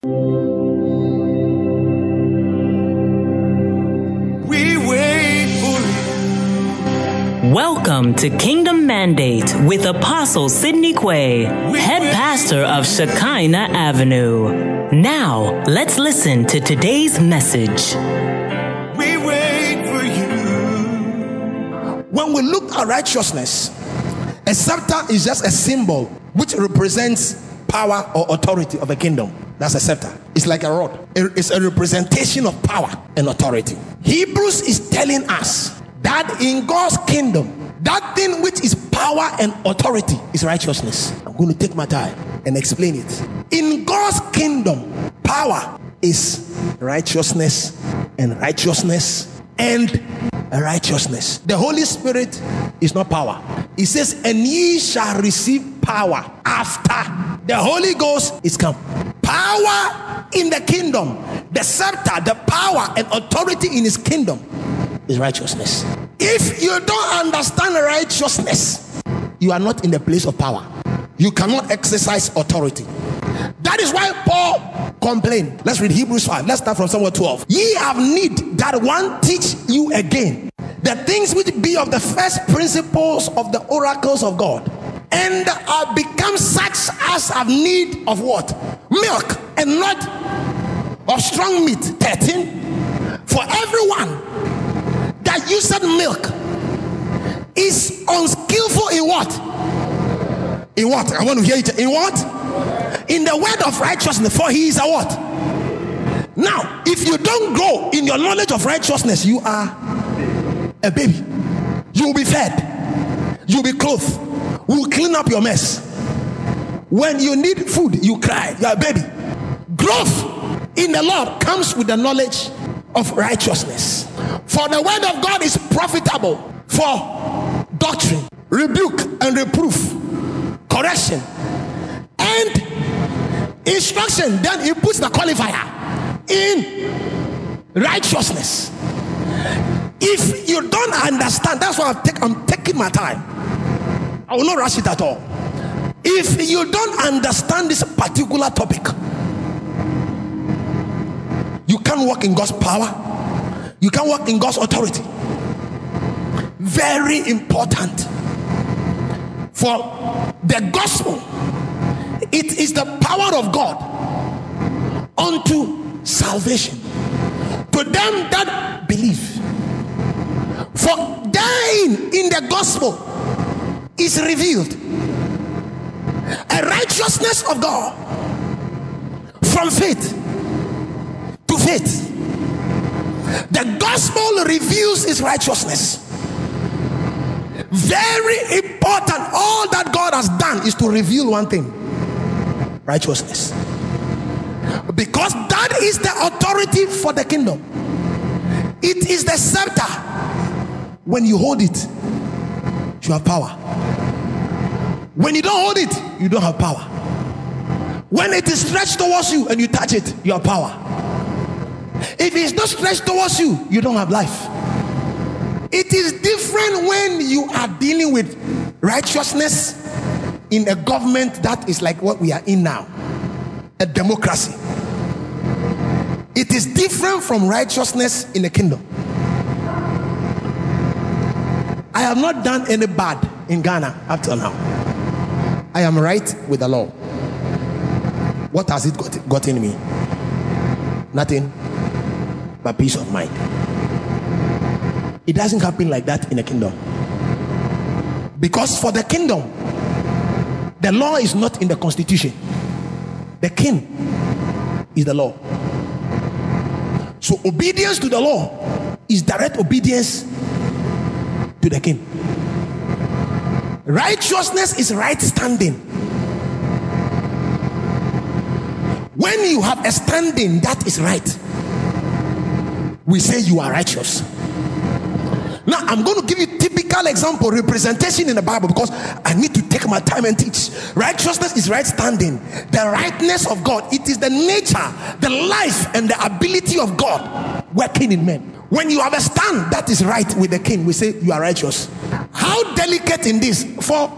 We wait for you. Welcome to Kingdom Mandate with Apostle Sidney Quay, head pastor of Shekinah Avenue. Now, let's listen to today's message. we wait for you. When we look at righteousness, a scepter is just a symbol which represents power or authority of a kingdom. That's a scepter. It's like a rod. It's a representation of power and authority. Hebrews is telling us that in God's kingdom, that thing which is power and authority is righteousness. I'm going to take my time and explain it. In God's kingdom, power is righteousness and righteousness and righteousness. The Holy Spirit is not power. He says, and ye shall receive power after the Holy Ghost is come. Power in the kingdom, the scepter, the power and authority in his kingdom is righteousness. If you don't understand righteousness, you are not in the place of power. You cannot exercise authority. That is why Paul complained. Let's read Hebrews 5. Let's start from somewhere 12. Ye have need that one teach you again the things which be of the first principles of the oracles of God, and are become such as have need of what? Milk and not of strong meat. 13. For everyone that useth milk is unskillful in what? In what? I want to hear it. In what? In the word of righteousness. For he is a what? Now, if you don't grow in your knowledge of righteousness, you are a baby. You will be fed. You will be clothed. Will clean up your mess. When you need food, you cry. You are a baby. Growth in the Lord comes with the knowledge of righteousness. For the word of God is profitable for doctrine, rebuke, and reproof, correction, and instruction. Then he puts the qualifier in righteousness. If you don't understand, that's why I'm, I'm taking my time. I will not rush it at all. If you don't understand this particular topic, you can't walk in God's power. You can't walk in God's authority. Very important. For the gospel, it is the power of God unto salvation to them that believe. For dying in the gospel is revealed a righteousness of God from faith to faith. The gospel reveals his righteousness. Very important. All that God has done is to reveal one thing righteousness. Because that is the authority for the kingdom. It is the scepter. When you hold it, you have power. When you don't hold it, you don't have power. When it is stretched towards you and you touch it, you have power. If it's not stretched towards you, you don't have life. It is different when you are dealing with righteousness in a government that is like what we are in now a democracy. It is different from righteousness in the kingdom. I have not done any bad in Ghana up till now. I am right with the law. What has it got, gotten me? Nothing but peace of mind. It doesn't happen like that in the kingdom. Because for the kingdom, the law is not in the constitution, the king is the law. So obedience to the law is direct obedience to the king. Righteousness is right standing. When you have a standing that is right, we say you are righteous. Now, I'm going to give you typical example representation in the Bible because I need to take my time and teach. Righteousness is right standing, the rightness of God. It is the nature, the life, and the ability of God working in men. When you understand that is right with the king, we say you are righteous. How delicate in this? For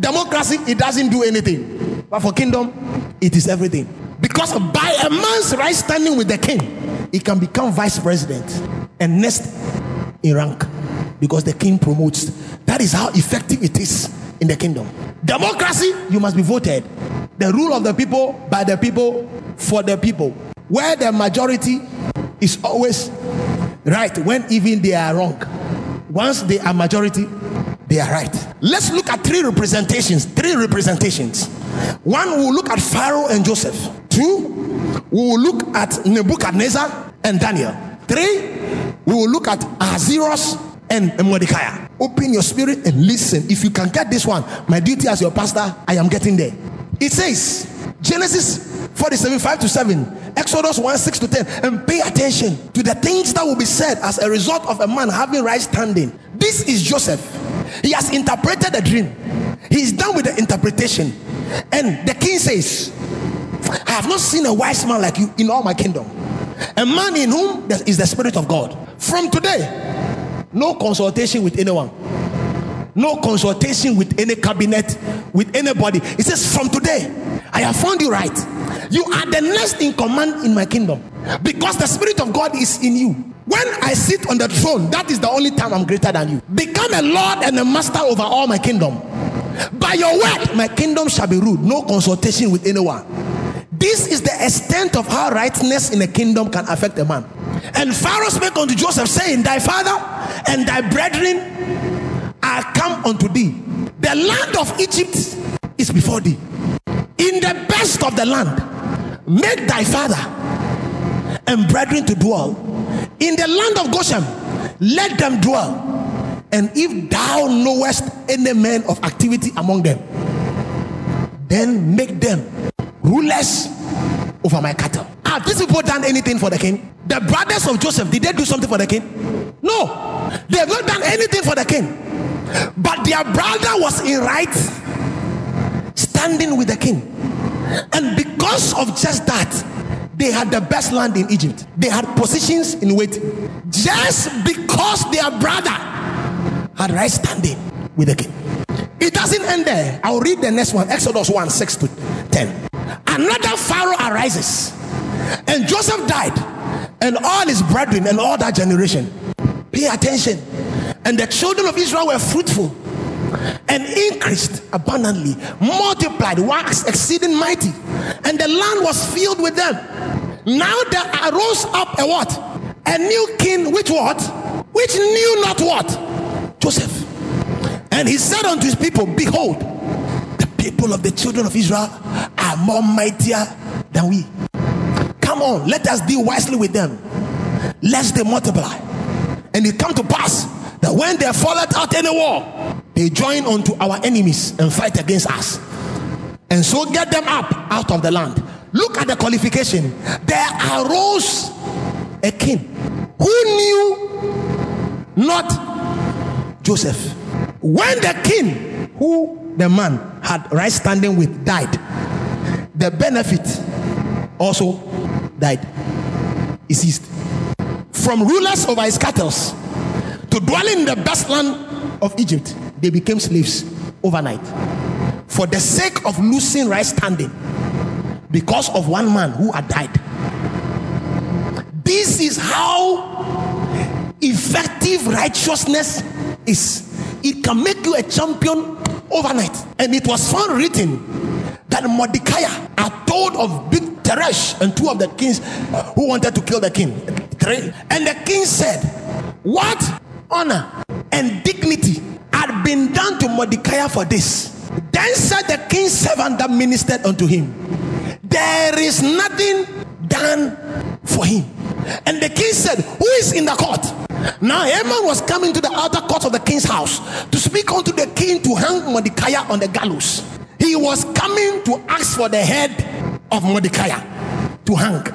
democracy, it doesn't do anything, but for kingdom, it is everything. Because Because by a man's right standing with the king, he can become vice president and next in rank because the king promotes. That is how effective it is in the kingdom. Democracy, you must be voted. The rule of the people, by the people, for the people. Where the majority is always right when even they are wrong. Once they are majority, they are right. Let's look at three representations. Three representations. One, will look at Pharaoh and Joseph. Two, we will look at Nebuchadnezzar and Daniel. Three, we will look at Ahasuerus and Mordecai. Open your spirit and listen. If you can get this one, my duty as your pastor, I am getting there. It says, Genesis 47 5 to 7, Exodus 1 6 to 10, and pay attention to the things that will be said as a result of a man having right standing. This is Joseph. He has interpreted the dream, he's done with the interpretation. And the king says, I have not seen a wise man like you in all my kingdom. A man in whom is the Spirit of God. From today, no consultation with anyone, no consultation with any cabinet, with anybody. It says, From today, I have found you right. You are the next in command in my kingdom because the Spirit of God is in you. When I sit on the throne, that is the only time I'm greater than you. Become a Lord and a master over all my kingdom. By your word, my kingdom shall be ruled. No consultation with anyone. This is the extent of how rightness in a kingdom can affect a man. And Pharaoh spake unto Joseph, saying, Thy father and thy brethren are come unto thee. The land of Egypt is before thee. In the best of the land, make thy father and brethren to dwell. In the land of Goshen, let them dwell. And if thou knowest any man of activity among them, then make them rulers over my cattle. Have these people done anything for the king? The brothers of Joseph, did they do something for the king? No, they have not done anything for the king. But their brother was in right standing with the king. And because of just that, they had the best land in Egypt. They had positions in waiting. Just because their brother had right standing with the king. It doesn't end there. I'll read the next one Exodus 1 6 to 10. Another Pharaoh arises, and Joseph died, and all his brethren and all that generation. Pay attention. And the children of Israel were fruitful and increased abundantly, multiplied, waxed exceeding mighty, and the land was filled with them. Now there arose up a what? A new king, which what? Which knew not what? Joseph. And he said unto his people, Behold, the people of the children of Israel are more mightier than we. Come on, let us deal wisely with them, lest they multiply. And it come to pass that when they falleth out any war, they join unto our enemies and fight against us. And so get them up out of the land. Look at the qualification. There arose a king who knew not Joseph. When the king, who the man had right standing with, died, the benefit also died. He ceased. From rulers over his cattle to dwelling in the best land of Egypt, they became slaves overnight. For the sake of losing right standing, because of one man who had died. This is how effective righteousness is. It can make you a champion overnight. And it was found written that Mordecai are told of big Teresh and two of the kings uh, who wanted to kill the king. And the king said, What honor and dignity had been done to Mordecai for this? Then said the king's servant that ministered unto him, There is nothing done for him. And the king said, Who is in the court? Now Haman was coming to the outer court of the king's house to speak unto the king to hang Mordecai on the gallows. He was coming to ask for the head of Mordecai to hang.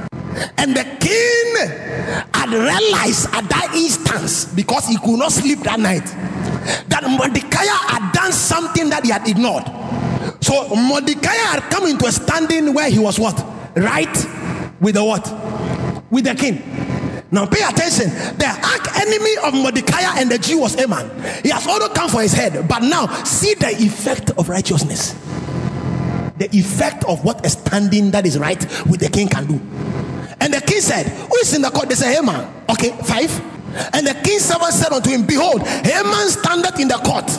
And the king had realized at that instance, because he could not sleep that night, that Mordecai had done something that he had ignored. So Mordecai had come into a standing where he was what? Right with the what? With the king. Now pay attention. The arch enemy of Mordecai and the Jew was Haman. He has also come for his head. But now see the effect of righteousness. the effect of what a standing that is right with the king can do. And the king said, Who is in the court? They said, Haman. Okay, five. And the king's servant said unto him, Behold, Haman standeth in the court.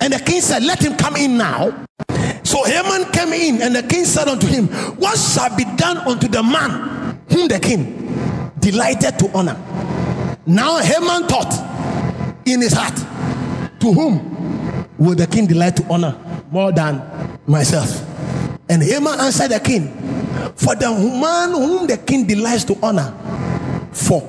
And the king said, Let him come in now. So Haman came in, and the king said unto him, What shall be done unto the man whom the king delighted to honor? Now Haman thought in his heart, To whom will the king delight to honor more than myself? And Haman answered the king, For the man whom the king delights to honor, for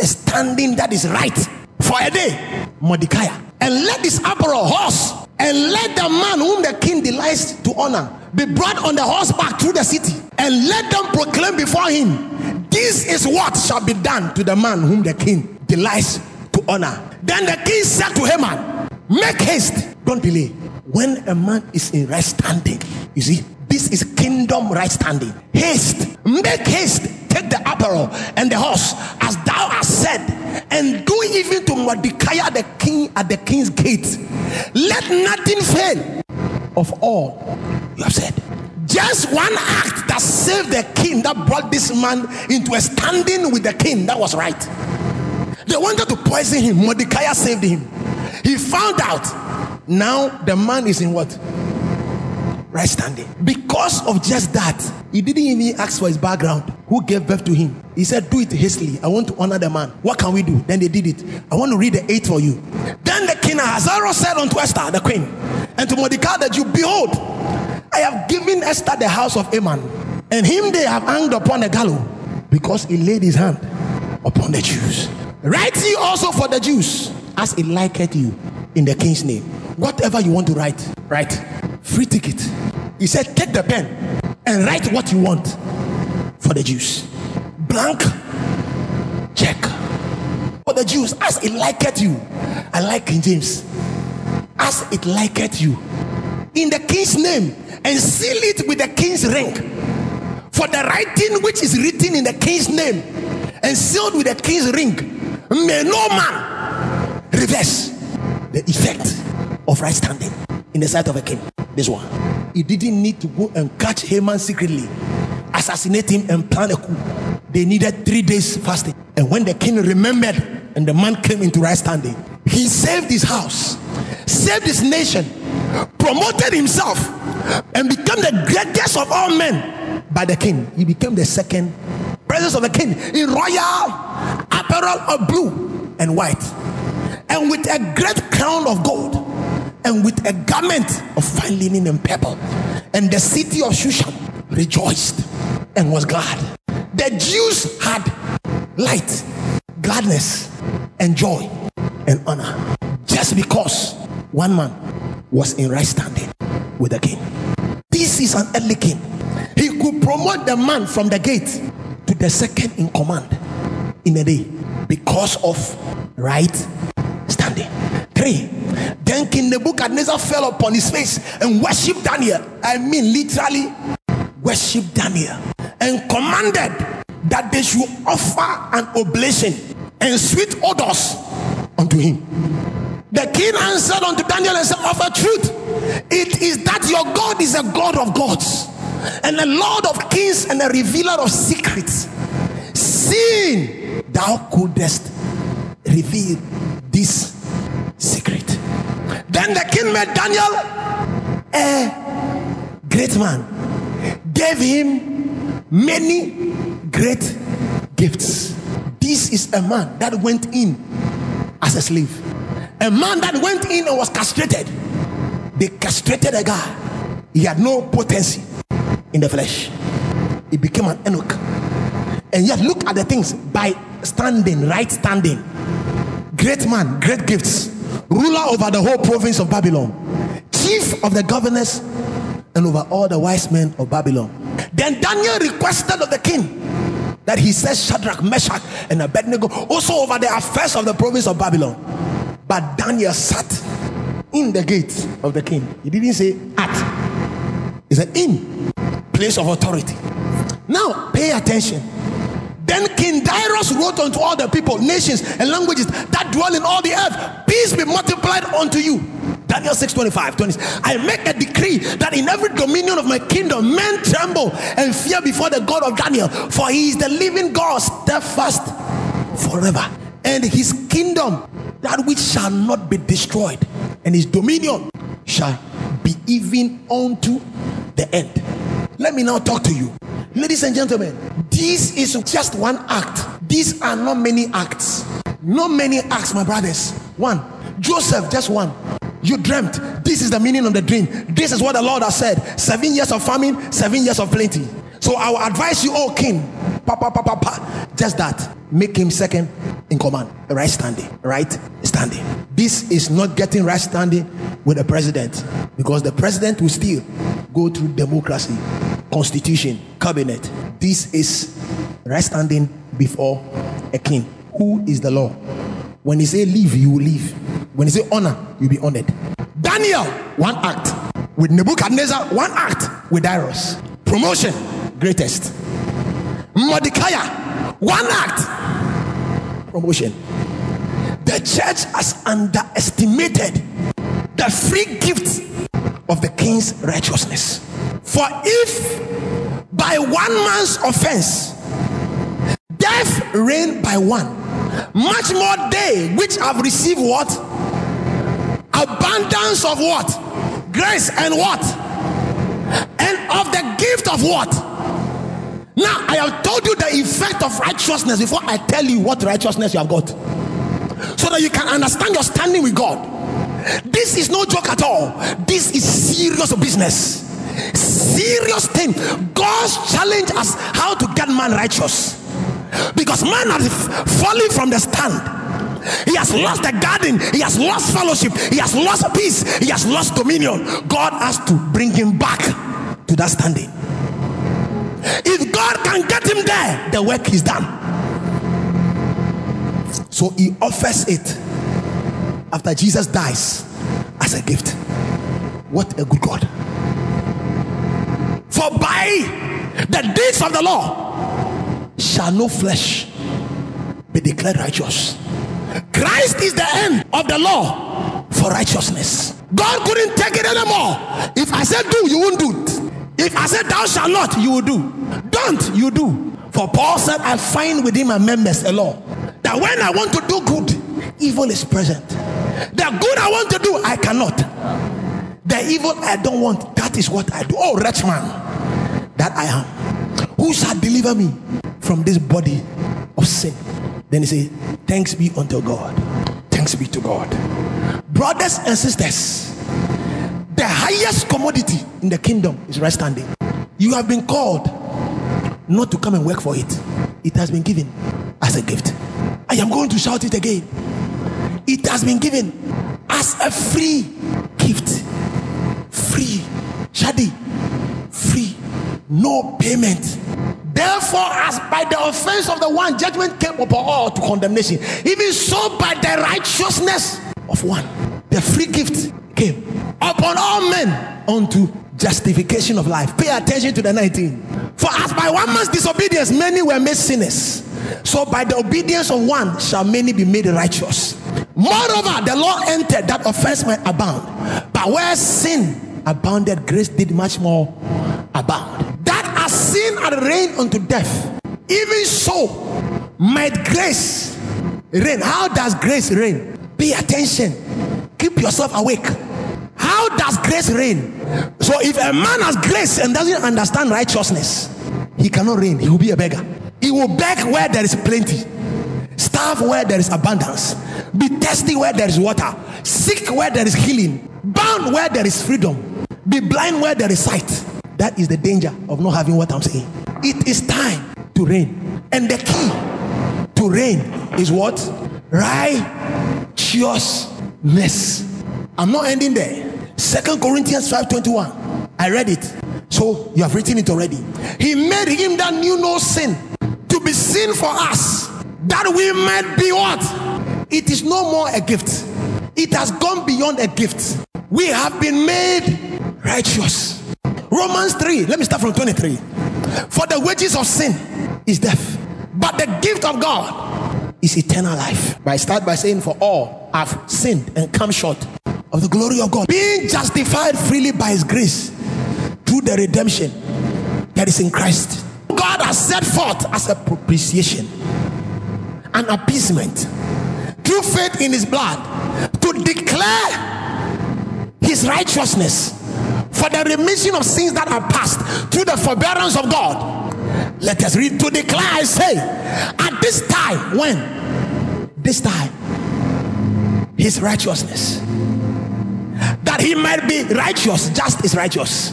standing that is right for a day, Mordecai. And let this emperor horse, and let the man whom the king delights to honor be brought on the horseback through the city, and let them proclaim before him, This is what shall be done to the man whom the king delights to honor. Then the king said to Haman, Make haste, don't delay. When a man is in right standing, you see, this is kingdom right standing. Haste, make haste, take the apparel and the horse as thou hast said, and do even to Mordecai the king at the king's gate. Let nothing fail of all you have said. Just one act that saved the king, that brought this man into a standing with the king, that was right. They wanted to poison him. Mordecai saved him. He found out. Now the man is in what? Right standing. Because of just that, he didn't even ask for his background. Who gave birth to him? He said, Do it hastily. I want to honor the man. What can we do? Then they did it. I want to read the eight for you. Then the king Ahasuerus said unto Esther, the queen, and to Mordecai that you behold, I have given Esther the house of Haman, and him they have hanged upon a gallows because he laid his hand upon the Jews. Write ye also for the Jews as it liketh you in the king's name. Whatever you want to write, write. Free ticket. He said, Take the pen and write what you want for the Jews. Blank check for the Jews as it liketh you. I like King James. As it liketh you in the king's name and seal it with the king's ring. For the writing which is written in the king's name and sealed with the king's ring, may no man reverse the effect of right standing in the sight of a king. This one. He didn't need to go and catch Haman secretly, assassinate him, and plan a coup. They needed three days fasting. And when the king remembered and the man came into right standing, he saved his house, saved his nation, promoted himself, and became the greatest of all men by the king. He became the second presence of the king in royal apparel of blue and white, and with a great crown of gold, and with a garment of fine linen and purple. And the city of Shushan rejoiced and was glad. The Jews had light, gladness, and joy and honor just because one man was in right standing with the king. This is an earthly king. He could promote the man from the gate to the second in command in a day because of right standing. Three, then King Nebuchadnezzar fell upon his face and worshiped Daniel. I mean, literally, worshiped Daniel and commanded that they should offer an oblation and sweet odors unto him. The king answered unto Daniel and said, Of a truth, it is that your God is a God of gods and a Lord of kings and a revealer of secrets. Seeing thou couldest reveal this secret. Then the king made Daniel a great man, gave him many great gifts. This is a man that went in as a slave, a man that went in and was castrated. They castrated a guy, he had no potency in the flesh. He became an eunuch. And yet, look at the things by standing, right standing. Great man, great gifts, ruler over the whole province of Babylon, chief of the governors, and over all the wise men of Babylon. Then Daniel requested of the king that he says Shadrach, Meshach, and Abednego also over the affairs of the province of Babylon. But Daniel sat in the gate of the king. He didn't say at, he said in place of authority. Now pay attention. Then King Darius wrote unto all the people, nations, and languages that dwell in all the earth, peace be multiplied unto you. Daniel 6 25, 20. I make a decree that in every dominion of my kingdom, men tremble and fear before the God of Daniel, for he is the living God, steadfast forever. And his kingdom, that which shall not be destroyed, and his dominion shall be even unto the end. Let me now talk to you. Ladies and gentlemen, this is just one act. These are not many acts. Not many acts, my brothers. One. Joseph, just one. You dreamt. This is the meaning of the dream. This is what the Lord has said. Seven years of famine, seven years of plenty. So I will advise you, oh king, papa, papa, papa, just that. Make him second in command, right standing, right standing. This is not getting right standing with the president because the president will still go through democracy, constitution, cabinet. This is right standing before a king. Who is the law? When he say leave, you will leave. When he say honor, you'll be honored. Daniel, one act. With Nebuchadnezzar, one act. With Darius, promotion, greatest. Mordecai, one act. Promotion. The church has underestimated the free gift of the king's righteousness. For if by one man's offense death reigned by one, much more they which have received what? Abundance of what? Grace and what? And of the gift of what? Now, I have told you the effect of righteousness before I tell you what righteousness you have got. So that you can understand your standing with God. This is no joke at all. This is serious business. Serious thing. God's challenge us how to get man righteous. Because man has fallen from the stand. He has lost the garden. He has lost fellowship. He has lost peace. He has lost dominion. God has to bring him back to that standing. If God can get him there, the work is done. So he offers it after Jesus dies as a gift. What a good God. For by the deeds of the law shall no flesh be declared righteous. Christ is the end of the law for righteousness. God couldn't take it anymore. If I said do, you won't do it. If I said thou shalt not, you will do. Don't, you do. For Paul said, I find within my members a law that when I want to do good, evil is present. The good I want to do, I cannot. The evil I don't want, that is what I do. Oh, wretch man, that I am. Who shall deliver me from this body of sin? Then he say, Thanks be unto God. Thanks be to God. Brothers and sisters, the highest commodity in the kingdom is right standing. You have been called not to come and work for it, it has been given as a gift. I am going to shout it again. It has been given as a free gift. Free. Shadi. Free. No payment. Therefore, as by the offense of the one, judgment came upon all to condemnation. Even so, by the righteousness of one, the free gift came upon all men unto justification of life. Pay attention to the 19. For as by one man's disobedience, many were made sinners. So by the obedience of one shall many be made righteous. Moreover, the law entered that offense might abound. But where sin abounded, grace did much more abound. That as sin had reigned unto death, even so might grace reign. How does grace reign? Pay attention. Keep yourself awake. How does grace reign? So if a man has grace and doesn't understand righteousness, he cannot reign. He will be a beggar. He will beg where there is plenty, starve where there is abundance, be thirsty where there is water, Seek where there is healing, bound where there is freedom, be blind where there is sight. That is the danger of not having what I'm saying. It is time to reign. And the key to reign is what? Righteousness. I'm not ending there. Second Corinthians 5:21. I read it. So you have written it already. He made him that knew no sin to be sin for us, that we might be what? It is no more a gift. It has gone beyond a gift. We have been made righteous. Romans 3, let me start from 23. For the wages of sin is death, but the gift of God is eternal life. But I start by saying, For all have sinned and come short of the glory of God, being justified freely by his grace through the redemption that is in Christ. God has set forth as a propitiation, an appeasement through faith in his blood to declare his righteousness for the remission of sins that are past through the forbearance of God. Let us read to declare, I say, at this time, when? This time, his righteousness. That he might be righteous, just is righteous.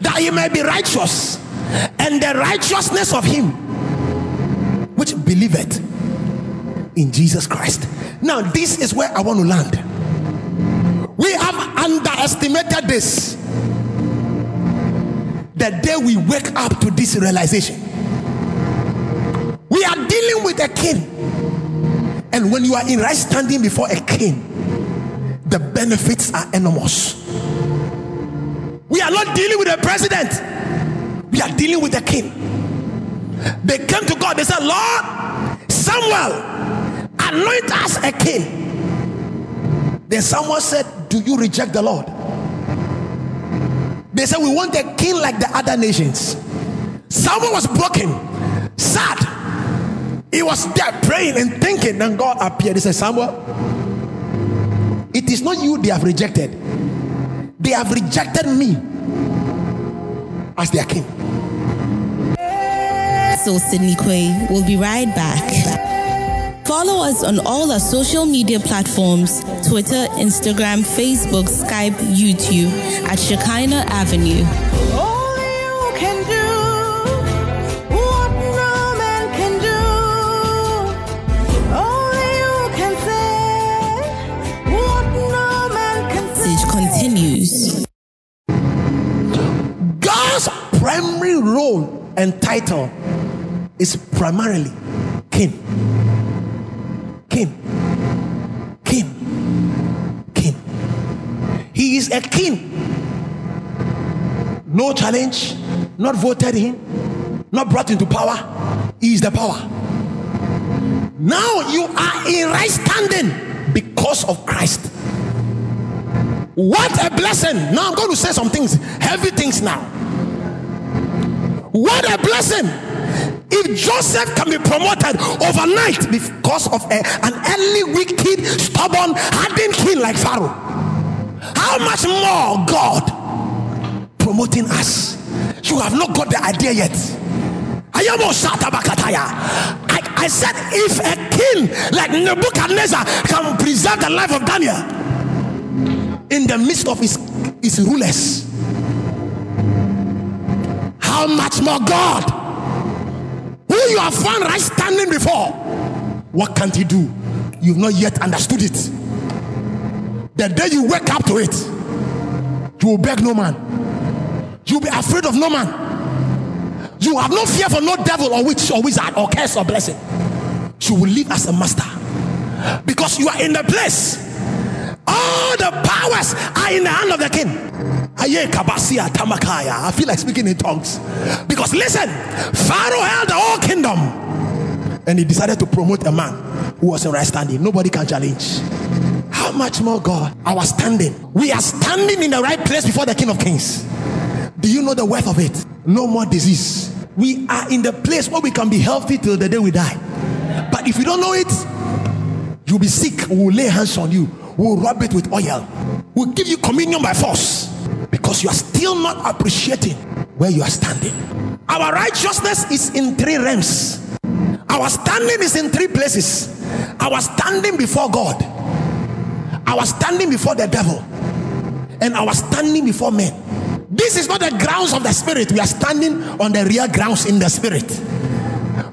That he might be righteous, and the righteousness of him which believeth in Jesus Christ. Now, this is where I want to land. We have underestimated this. The day we wake up to this realization, we are dealing with a king. And when you are in right standing before a king, the benefits are enormous. We are not dealing with a president, we are dealing with a king. They came to God, they said, Lord, Samuel, anoint us a king. Then someone said, Do you reject the Lord? They said, We want a king like the other nations. Someone was broken, sad. He was there praying and thinking. Then God appeared. He said, Samuel, it is not you they have rejected, they have rejected me as their king. So Sydney Quay will be right back. Follow us on all our social media platforms Twitter, Instagram, Facebook, Skype, YouTube at Shekinah Avenue. Only you can do what no man can do. Only you can say what no man can say. Message continues. God's primary role and title is primarily king. King. King. King. He is a king. No challenge, not voted in, not brought into power. He is the power. Now you are in right standing because of Christ. What a blessing. Now I'm going to say some things, heavy things now. What a blessing. If Joseph can be promoted overnight because of a- an early, wicked, stubborn, hardened king like Pharaoh, how much more God promoting us? You have not got the idea yet. Ayamo Shatabakataya. I, I said, if a king like Nebuchadnezzar can preserve the life of Daniel in the midst of his, his rulers, how much more God, who you have found right standing before, what can't he do? You've not yet understood it. The day you wake up to it, you will beg no man, you'll be afraid of no man. You have no fear for no devil or witch or wizard or curse or blessing. You will live as a master because you are in the place. All the powers are in the hand of the king. I feel like speaking in tongues. Because listen, Pharaoh held the whole kingdom and he decided to promote a man who was in right standing. Nobody can challenge. How much more God? Our standing. We are standing in the right place before the King of Kings. Do you know the worth of it? No more disease. We are in the place where we can be healthy till the day we die. But if you don't know it, you'll be sick. We'll lay hands on you. We'll rub it with oil. We'll give you communion by force because you are still not appreciating where you are standing. Our righteousness is in three realms. Our standing is in three places. Our standing before God, our standing before the devil, and our standing before men. This is not the grounds of the spirit. We are standing on the real grounds in the spirit.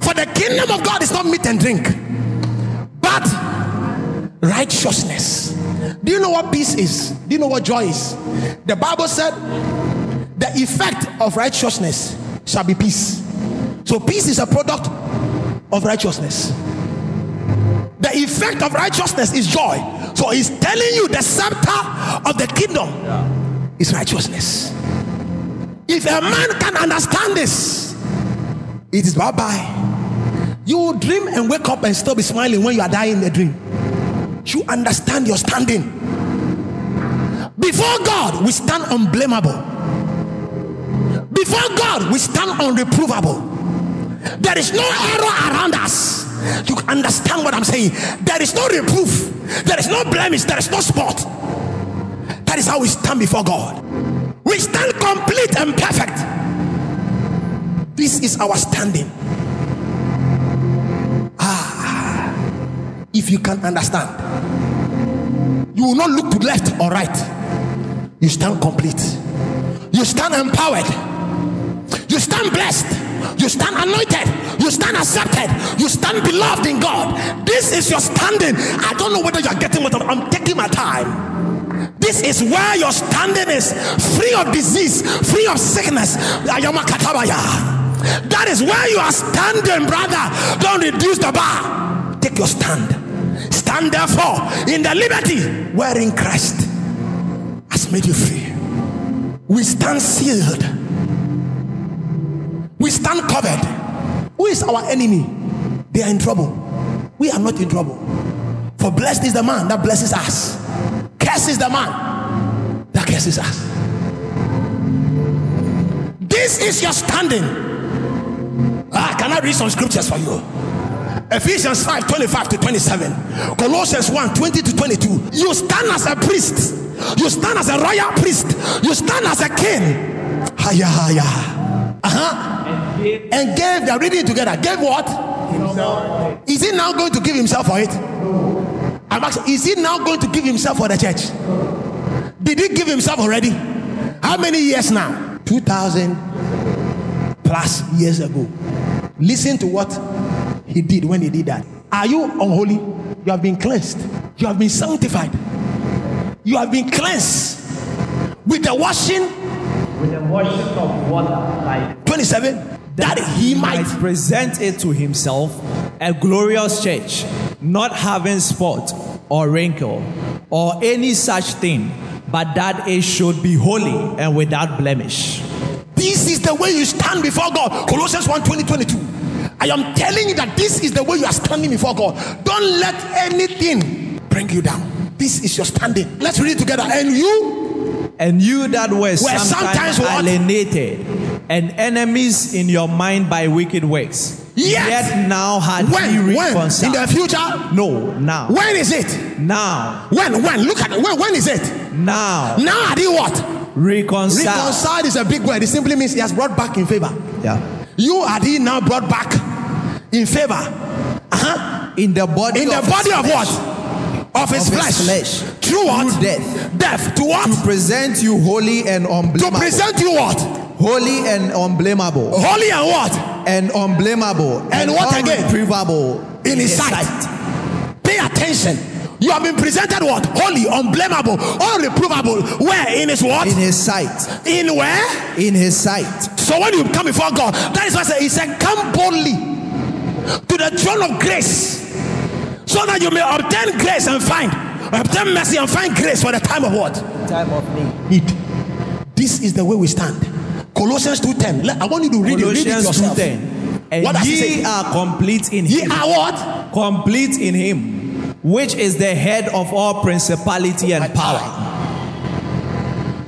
For the kingdom of God is not meat and drink, but righteousness. Do you know what peace is? Do you know what joy is? The Bible said the effect of righteousness shall be peace. So, peace is a product of righteousness. The effect of righteousness is joy. So, he's telling you the scepter of the kingdom is righteousness. If a man can understand this, it is bye bye. You will dream and wake up and still be smiling when you are dying in the dream. You understand your standing. Before God, we stand unblameable. Before God, we stand unreprovable. There is no error around us. You understand what I'm saying? There is no reproof, there is no blemish, there is no spot. That is how we stand before God. We stand complete and perfect. This is our standing. If you can understand, you will not look to left or right. You stand complete. You stand empowered. You stand blessed. You stand anointed. You stand accepted. You stand beloved in God. This is your standing. I don't know whether you are getting what I'm taking my time. This is where your standing is free of disease, free of sickness. That is where you are standing, brother. Don't reduce the bar. Take your stand. Stand therefore in the liberty wherein Christ has made you free. We stand sealed. We stand covered. Who is our enemy? They are in trouble. We are not in trouble. For blessed is the man that blesses us. Cursed is the man that curses us. This is your standing. Ah, can I read some scriptures for you? Ephesians 5 25 to 27, Colossians 1 20 to 22. You stand as a priest, you stand as a royal priest, you stand as a king. Haya, haya. Uh-huh. And gave, they're reading together. Gave what? Is he now going to give himself for it? I'm asking, is he now going to give himself for the church? Did he give himself already? How many years now? 2000 plus years ago. Listen to what he did when he did that. Are you unholy? You have been cleansed. You have been sanctified. You have been cleansed with the washing with the washing of water, like 27 that he might present it to himself a glorious church, not having spot or wrinkle or any such thing, but that it should be holy and without blemish. This is the way you stand before God. Colossians 1 20, 22. I am telling you that this is the way you are standing before God. Don't let anything bring you down. This is your standing. Let's read it together. And you, And you that were, sometimes sometimes alienated and enemies in your mind by wicked works, Yet, now had when, ye when, in the future, no, now, when is it? now, When, when? Look at it. When, when is it? now, Now, are you what? reconciled. Reconciled is a big word. It simply means he has brought back in favor. Yeah. You are he now brought back in favor. Uh-huh. In the body, In the of body of what? Of his Of his flesh. flesh. Through what? Through death. Death. To what? to present you holy and unblameable To present you what? holy and unblameable, Holy and what? and unblameable, And what again? Unreprovable In his sight. Pay attention. You have been presented what? Holy, unblameable, unreprovable. Where? In his what? In his sight. In where? In his sight. So when you come before God, that is why I say, He said, Come boldly to the throne of grace so that you may obtain grace and find, obtain mercy and find grace for the time of what? Time of need. Need. This is the way we stand. Colossians 2:10. Let- I want you to read it. Read it Colossians yourself. 2:10. And What ye are complete in Ye him. are what? Complete in him, which is the head of all principality and power.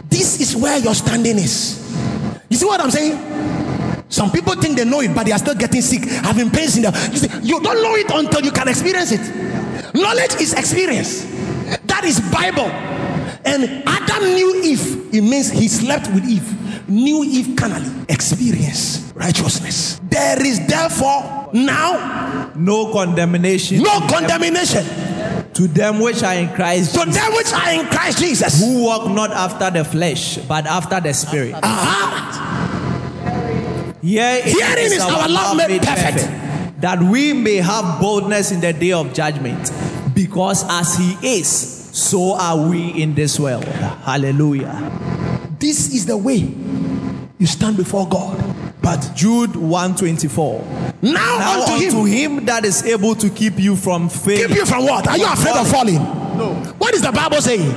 This is where your standing is. You see what I'm saying? Some people think they know it, but they are still getting sick, having pains in the. You, see, you don't know it until you can experience it. Knowledge is experience. That is Bible. And Adam knew Eve. It means he slept with Eve. Knew Eve carnally. Experience righteousness. There is therefore now No condemnation. no condemnation to them which are in Christ to Jesus, them which are in Christ Jesus. who walk not after the flesh, but after the spirit. Aha. Herein Herein is our love made perfect. that we may have boldness in the day of judgment, because as He is, so are we in this world. Hallelujah. This is the way you stand before God. But Jude 124. now, Now unto him, unto him that is able to keep you from failing. keep you from what? Are you afraid of falling? No. What is the Bible saying?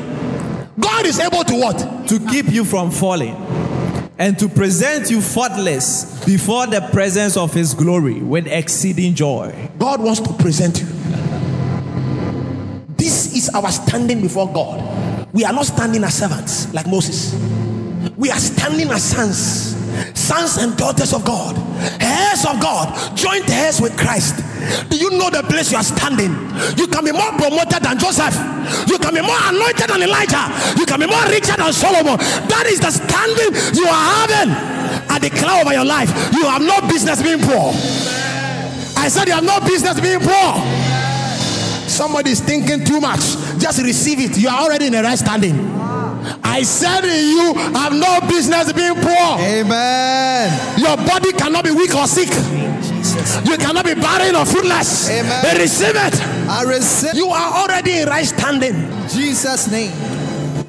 God is able to what? to keep you from falling and to present you faultless before the presence of his glory with exceeding joy. God wants to present you. This is our standing before God. We are not standing as servants like Moses. We are standing as sons, sons and daughters of God, heirs of God, joint heirs with Christ. Do you know the place you are standing? You can be more promoted than Joseph. You can be more anointed than Elijah. You can be more richer than Solomon. That is the standing you are having. I declare over your life, you have no business being poor. I said you have no business being poor. Somebody is thinking too much. Just receive it. You are already in the right standing. I said you have no business being poor. Amen. Your body cannot be weak or sick. You cannot be barren or fruitless. Amen. Receive it. I receive You are already in right standing. Jesus' name.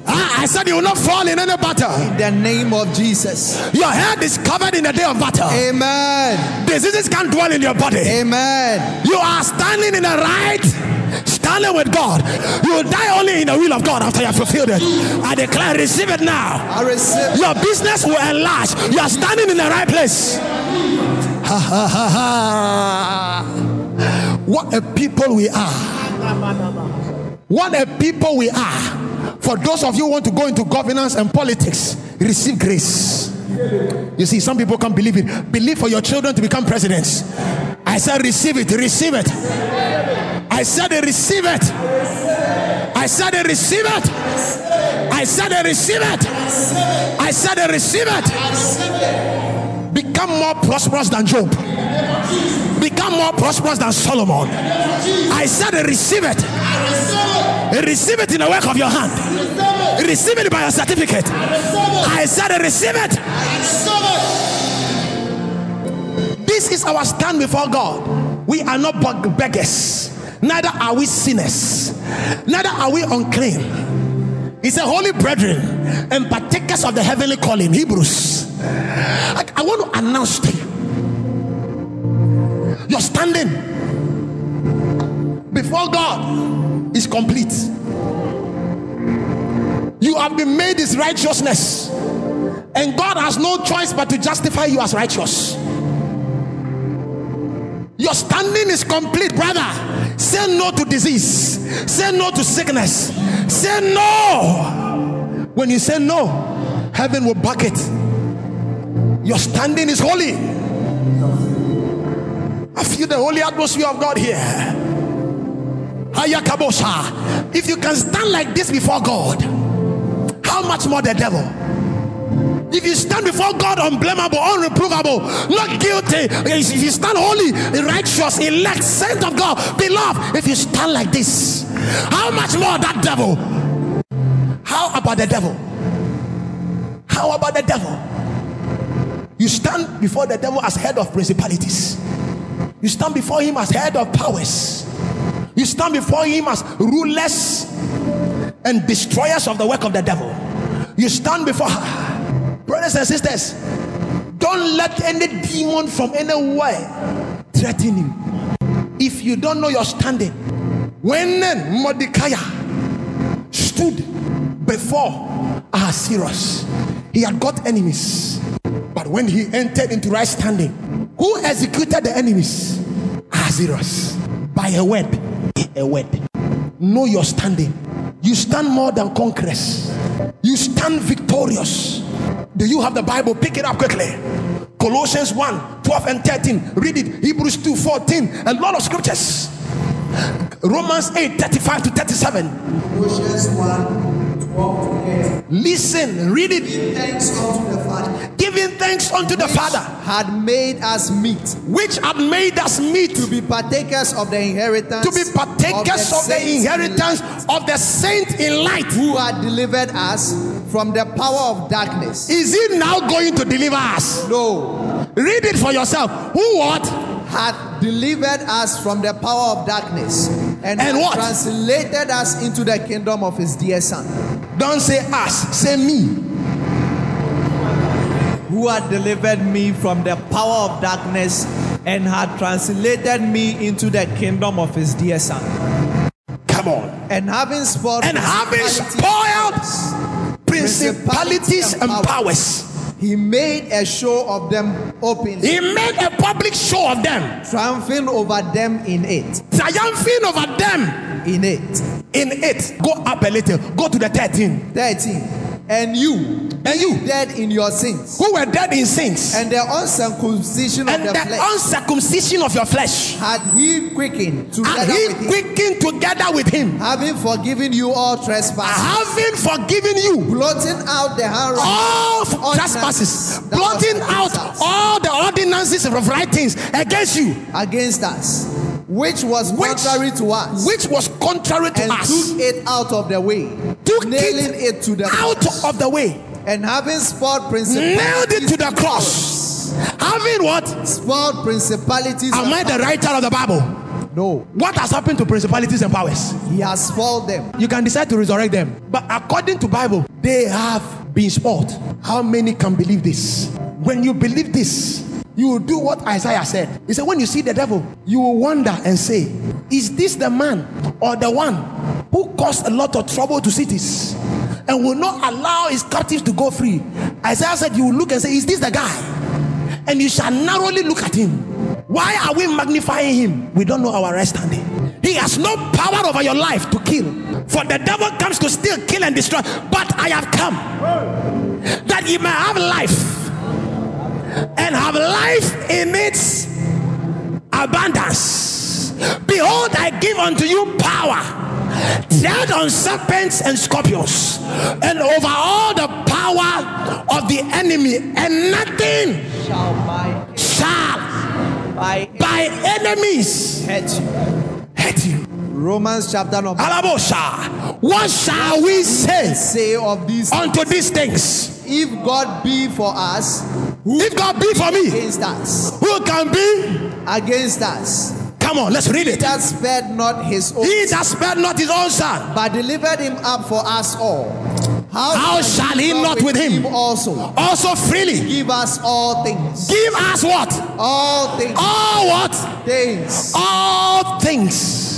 Ah, I said you will not fall in any battle. In the name of Jesus. Your head is covered in the day of battle. Amen. Diseases can't dwell in your body. Amen. You are standing in the right, standing with God. You will die only in the will of God after you have fulfilled it. I declare, receive it now. I receive. Your business will enlarge. You are standing in the right place. Ha, ha, ha, ha. What a people we are. What a people we are. For those of you who want to go into governance and politics, receive grace. You see, some people can't believe it. Believe for your children to become presidents. I said, receive it, receive it. I said, receive it. I said, receive it. I said, receive it. I said, receive it. Become more prosperous than Job. Become more prosperous than Solomon. I said, receive it. Receive it in the work of your hand. Receive it by a certificate. I said, receive it. This is our stand before God. We are not beggars, neither are we sinners, neither are we unclean. He said, Holy brethren and partakers of the heavenly calling, Hebrews. I, I want to announce to you your standing before God is complete. You have been made his righteousness, and God has no choice but to justify you as righteous. Your standing is complete, brother. Say no to disease, say no to sickness, say no. When you say no, heaven will back it. Your standing is holy. I feel the holy atmosphere of God here. Ayakabosha. If you can stand like this before God, how much more the devil? If you stand before God unblameable, unreprovable, not guilty, if you stand holy, righteous, elect, saint of God, beloved, if you stand like this, how much more that devil? How about the devil? How about the devil? You stand before the devil as head of principalities. You stand before him as head of powers. You stand before him as rulers and destroyers of the work of the devil. You stand before her. brothers and sisters. Don't let any demon from anywhere threaten you. If you don't know your standing, when Mordecai stood before Ahasuerus, he had got enemies. When he entered into right standing, who executed the enemies? Ahasuerus. By a word. A word. Know your standing. You stand more than conquerors. You stand victorious. Do you have the Bible? Pick it up quickly. Colossians 1 12 and 13. Read it. Hebrews 2 14. A lot of scriptures. Romans 8 35 to 37. Colossians 1 12 to 8. Listen, read it. Thanks unto the Father. Giving thanks unto the Father, Had made us meet which had made us meet to be partakers of the inheritance. to be partakers of the saints in inheritance of the saint in light. Who had delivered us from the power of darkness. Is he now going to deliver us? No. Read it for yourself. Who what? Had delivered us from the power of darkness and, And what? translated us into the kingdom of his dear son. Don't say us, say me. Who had delivered me from the power of darkness and had translated me into the kingdom of his dear son. Come on. And having spoiled And having principalities, spoiled principalities and powers, he made a show of them openly, he made a public show of them, triumphing over them in it. triumphing over them In it. In it, go up a little, go to the 13. 13. And you, And you, dead in your sins, who were dead in sins, and the uncircumcision of and the the flesh, uncircumcision of your flesh, had he quickened together he with him, quickened together with him, having forgiven you all trespasses, having forgiven you. Blotting out the all trespasses, blotting out all the ordinances of writings against you, against us, which was Which- contrary to us, which was contrary to and us. took it out of the way, Took nailing it it to the out cross, of the way, and having spoiled principalities, nailed it to the cross. Having what? spoiled principalities. Am I the writer of the Bible? No, What has happened to principalities and powers? he has spoiled them. You can decide to resurrect them. But according to Bible, they have been spoiled. How many can believe this? When you believe this, you will do what Isaiah said. He said, When you see the devil, you will wonder and say, Is this the man or the one who caused a lot of trouble to cities and will not allow his captives to go free? Isaiah said, You will look and say, Is this the guy? And you shall narrowly look at him. Why are we magnifying him? We don't know our right standing. He has no power over your life to kill. For the devil comes to steal, kill, and destroy. But I have come that you may have life and have life in its abundance. Behold, I give unto you power. Tread on serpents and scorpions, and over all the power of the enemy, and nothing Shall by shall by by enemies hurt you. hurt you. Romans chapter number Alabosha. What shall we say say of these unto these things? if God be for us, If God be for me, against us, who can be? against us, Come on, let's read it. He that spared not his own, He that spared not his own son, but delivered him up for us all. How shall he not with him? also also freely give us all things? give us what? All things. All what? things. All things.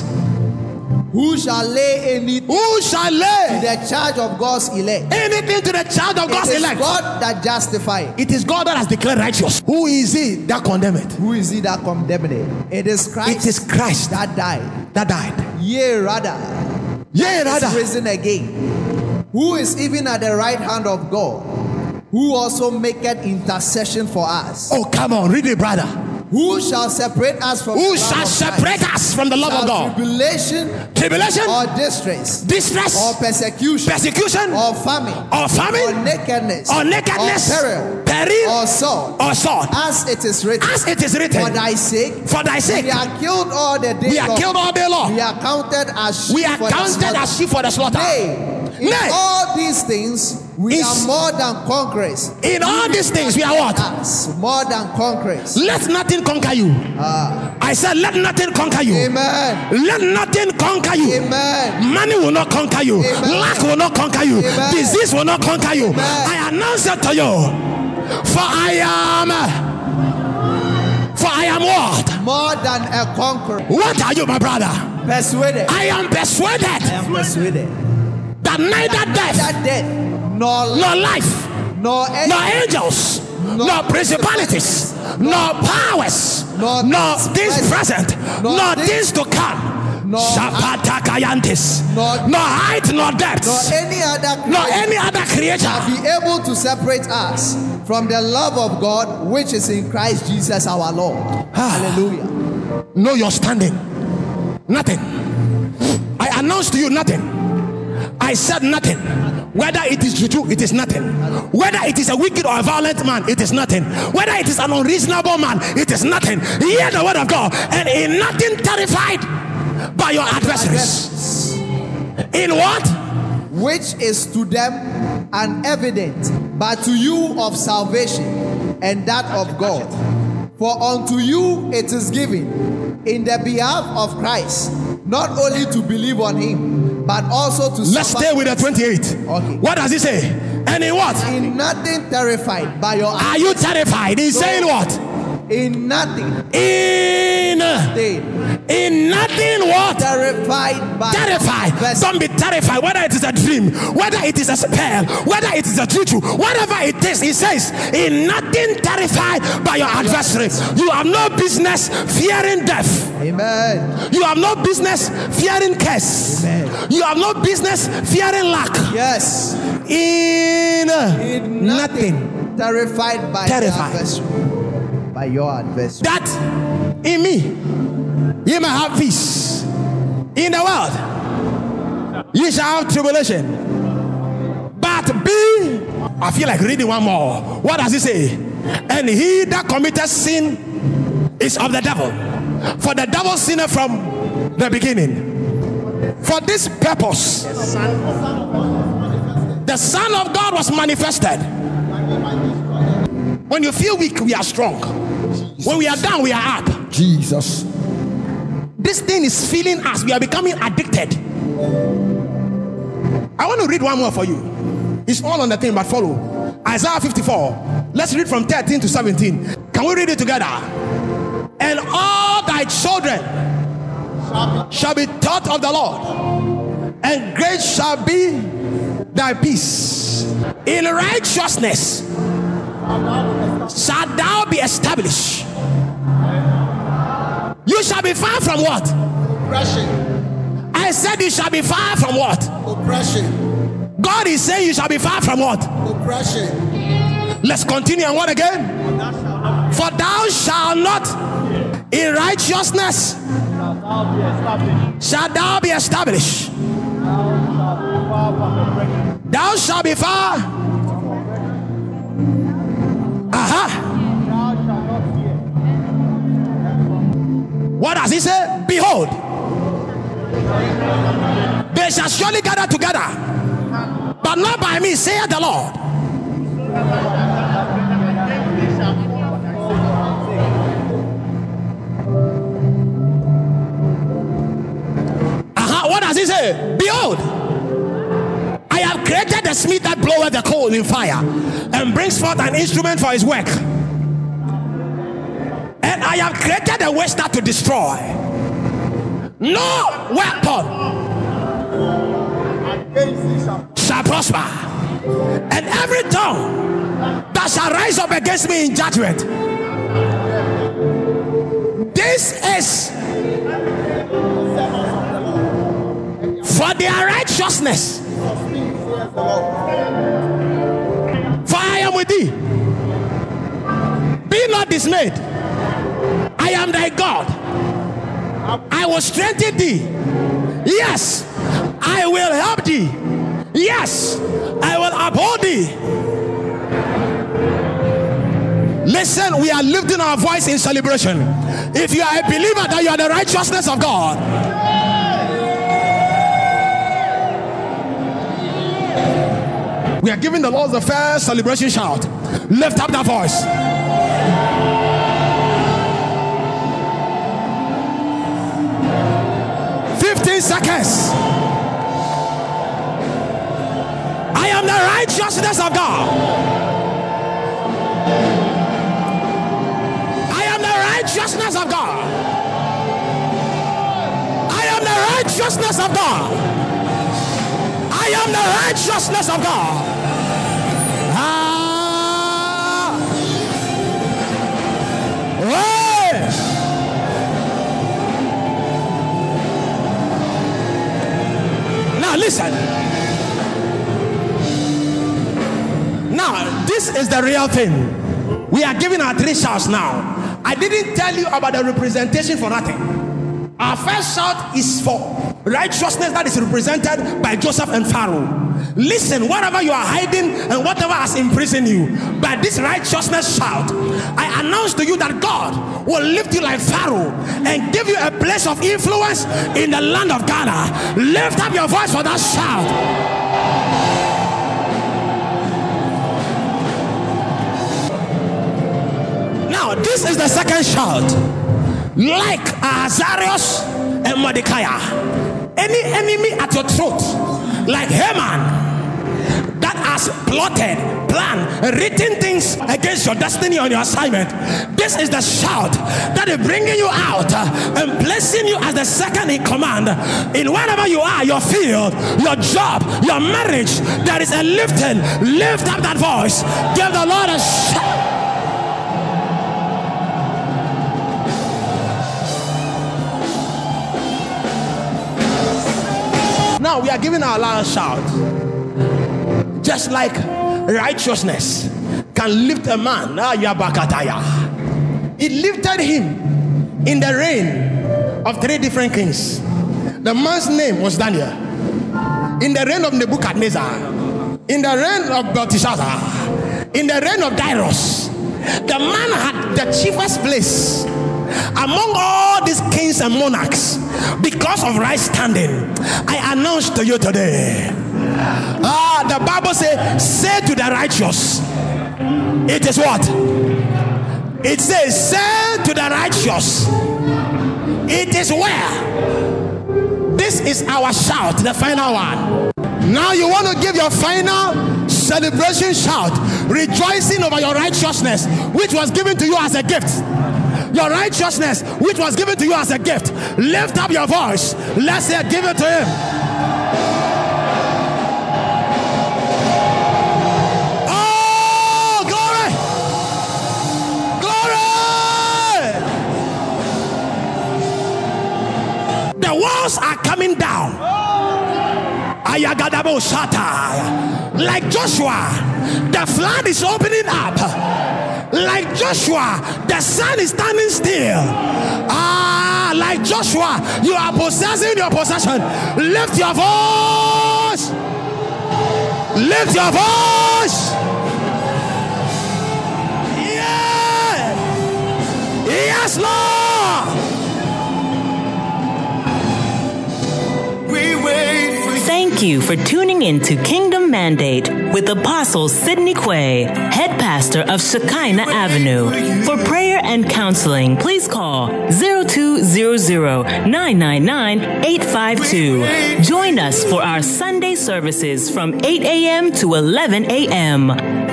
Who shall lay any to Who shall lay the charge of God's elect? anything to the child of God's it is elect? God that justifies. It is God that has declared righteous. Who is he that condemned? Who is he that condemned? It is Christ It is Christ that died. that died. Yea, rather, Yea, is rather. risen again. Who is even at the right hand of God? Who also maketh intercession for us? Oh, come on, read it, brother. Who shall separate us from Who the love shall of separate us from the love of God? Tribulation Tribulation, or distress distress, or persecution persecution, or famine or or famine, nakedness or nakedness, or peril peril, or sword, or sword. as it is written. As it is written, For thy sake, for thy sake, we are killed all the day we are long. killed all day long. We are counted as sheep We are for the counted slaughter. as sheep for the slaughter. Nay, in all these things we are more than conquerors. In all these things, we are what? Us more than conquerors. Let nothing conquer you. Ah. I said, let nothing conquer you. Amen. Let nothing conquer you. Amen. Money will not conquer you. Amen. Lack will not conquer you. Amen. Disease will not conquer you. Amen. I announce it to you. For I am. For I am what? More than a conqueror. What are you, my brother? Persuaded. I am persuaded I am persuaded. That neither death, death, nor life, nor life, nor any, nor angels, nor principalities, nor powers, Nor nor things present, nor nor things to come. nor Shapatakayantis, nor- nor height, nor nor depth, any other nor any other creature. be able to separate us from the love of God which is in Christ Jesus our Lord. Ah. Hallelujah. Know your standing. Nothing. I announced to you nothing. I said nothing. Whether it is juju, it is nothing. Whether it is a wicked or a violent man, it is nothing. Whether it is an unreasonable man, it is nothing. Hear the word of God, and in nothing terrified by your adversaries. In what? Which is to them an evident, but to you of salvation, and that of God. For unto you it is given in the behalf of Christ, not only to believe on him, but also to Let's suffer stay with the 28. Okay. What does he say? And in what? in nothing terrified by your Are you terrified? He's saying what? In nothing In thing in nothing what? terrified by Terrified. Don't be terrified, whether it is a dream, whether it is a spell, whether it is a juju, whatever it is. He says, In nothing terrified by your adversary. You have no business fearing death. Amen. You have no business fearing curse. Amen. You have no business fearing lack. Yes. In, In nothing. Terrified by Terrified. By your adversary. That in me ye may have peace. In the world ye shall have tribulation. But be, I feel like reading one more. What does he say? And he that committed sin is of the devil. For the devil sinned from the beginning. For this purpose, the Son of God was manifested. When you feel weak, we are strong. When we are down, we are up. Jesus. This thing is feeling us. We are becoming addicted. I want to read one more for you. It's all on the thing, but follow. Isaiah 54. Let's read from 13 to 17. Can we read it together? And all thy children shall be taught of the Lord, and great shall be thy peace. In righteousness shalt thou be established. You shall be far from what? Oppression. I said you shall be far from what? Oppression. God is saying you shall be far from what? Oppression. Let's continue and what again? For thou shalt not in righteousness shall thou be established. Thou shalt be far. What does he say? Behold, they shall surely gather together, but not by me, saith the Lord. Uh-huh. What does he say? Behold, I have created the smith that bloweth the coal in fire and brings forth an instrument for his work. I have created a waster to destroy. No weapon shall prosper. And every tongue that shall rise up against me in judgment. This is for their righteousness. For I am with thee. Be not dismayed. I am thy God. I will strengthen thee. Yes, I will help thee. Yes, I will uphold thee. Listen, we are lifting our voice in celebration. If you are a believer that you are the righteousness of God, we are giving the Lord the first celebration shout. Lift up that voice. Fifteen seconds. I am the righteousness of God. I am the righteousness of God. I am the righteousness of God. I am the righteousness of God. Ah. Listen. Now, this is the real thing. We are giving our three shouts now. I didn't tell you about the representation for nothing. Our first shout is for righteousness that is represented by Joseph and Pharaoh. Listen, whatever you are hiding and whatever has imprisoned you, by this righteousness shout, I announce to you that God will lift you like Pharaoh and give you a place of influence in the land of Ghana. Lift up your voice for that shout. Now, this is the second shout. Like Ahasuerus and Mordecai, any enemy at your throat, like Haman, that has plotted, planned, written things against your destiny on your assignment, this is the shout that is bringing you out and placing you as the second in command in wherever you are, your field, your job, your marriage. There is a lifting. Lift up that voice. Give the Lord a shout. Now we are giving our loud shout. Just like righteousness can lift a man, ah, it lifted him in the reign of three different kings. The man's name was Daniel. In the reign of Nebuchadnezzar, in the reign of Belteshazzar, in the reign of Darius, the man had the chiefest place among all these kings and monarchs because of right standing. I announce to you today. Ah, the Bible says, say to the righteous, it is what? It says, say to the righteous, it is where. This is our shout, the final one. Now you want to give your final celebration shout, rejoicing over your righteousness, which was given to you as a gift. Your righteousness, which was given to you as a gift. Lift up your voice. Let's say, give it to him. Oh, glory! Glory! The walls are coming down. Like Joshua, the flood is opening up. Like Joshua, the sun is standing still. Ah, like Joshua, you are possessing your possession. Lift your voice. Lift your voice. Yes, Lord. We you. Thank you for tuning in to Kingdom Mandate with Apostle Sidney Quay, head pastor of Shekinah Avenue. For prayer and counseling, please call 0200-999-852. Join us for our Sunday services from 8 a.m. to 11 a.m.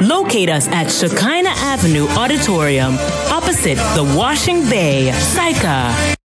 Locate us at Shekinah Avenue Auditorium, opposite the Washing Bay, Syca.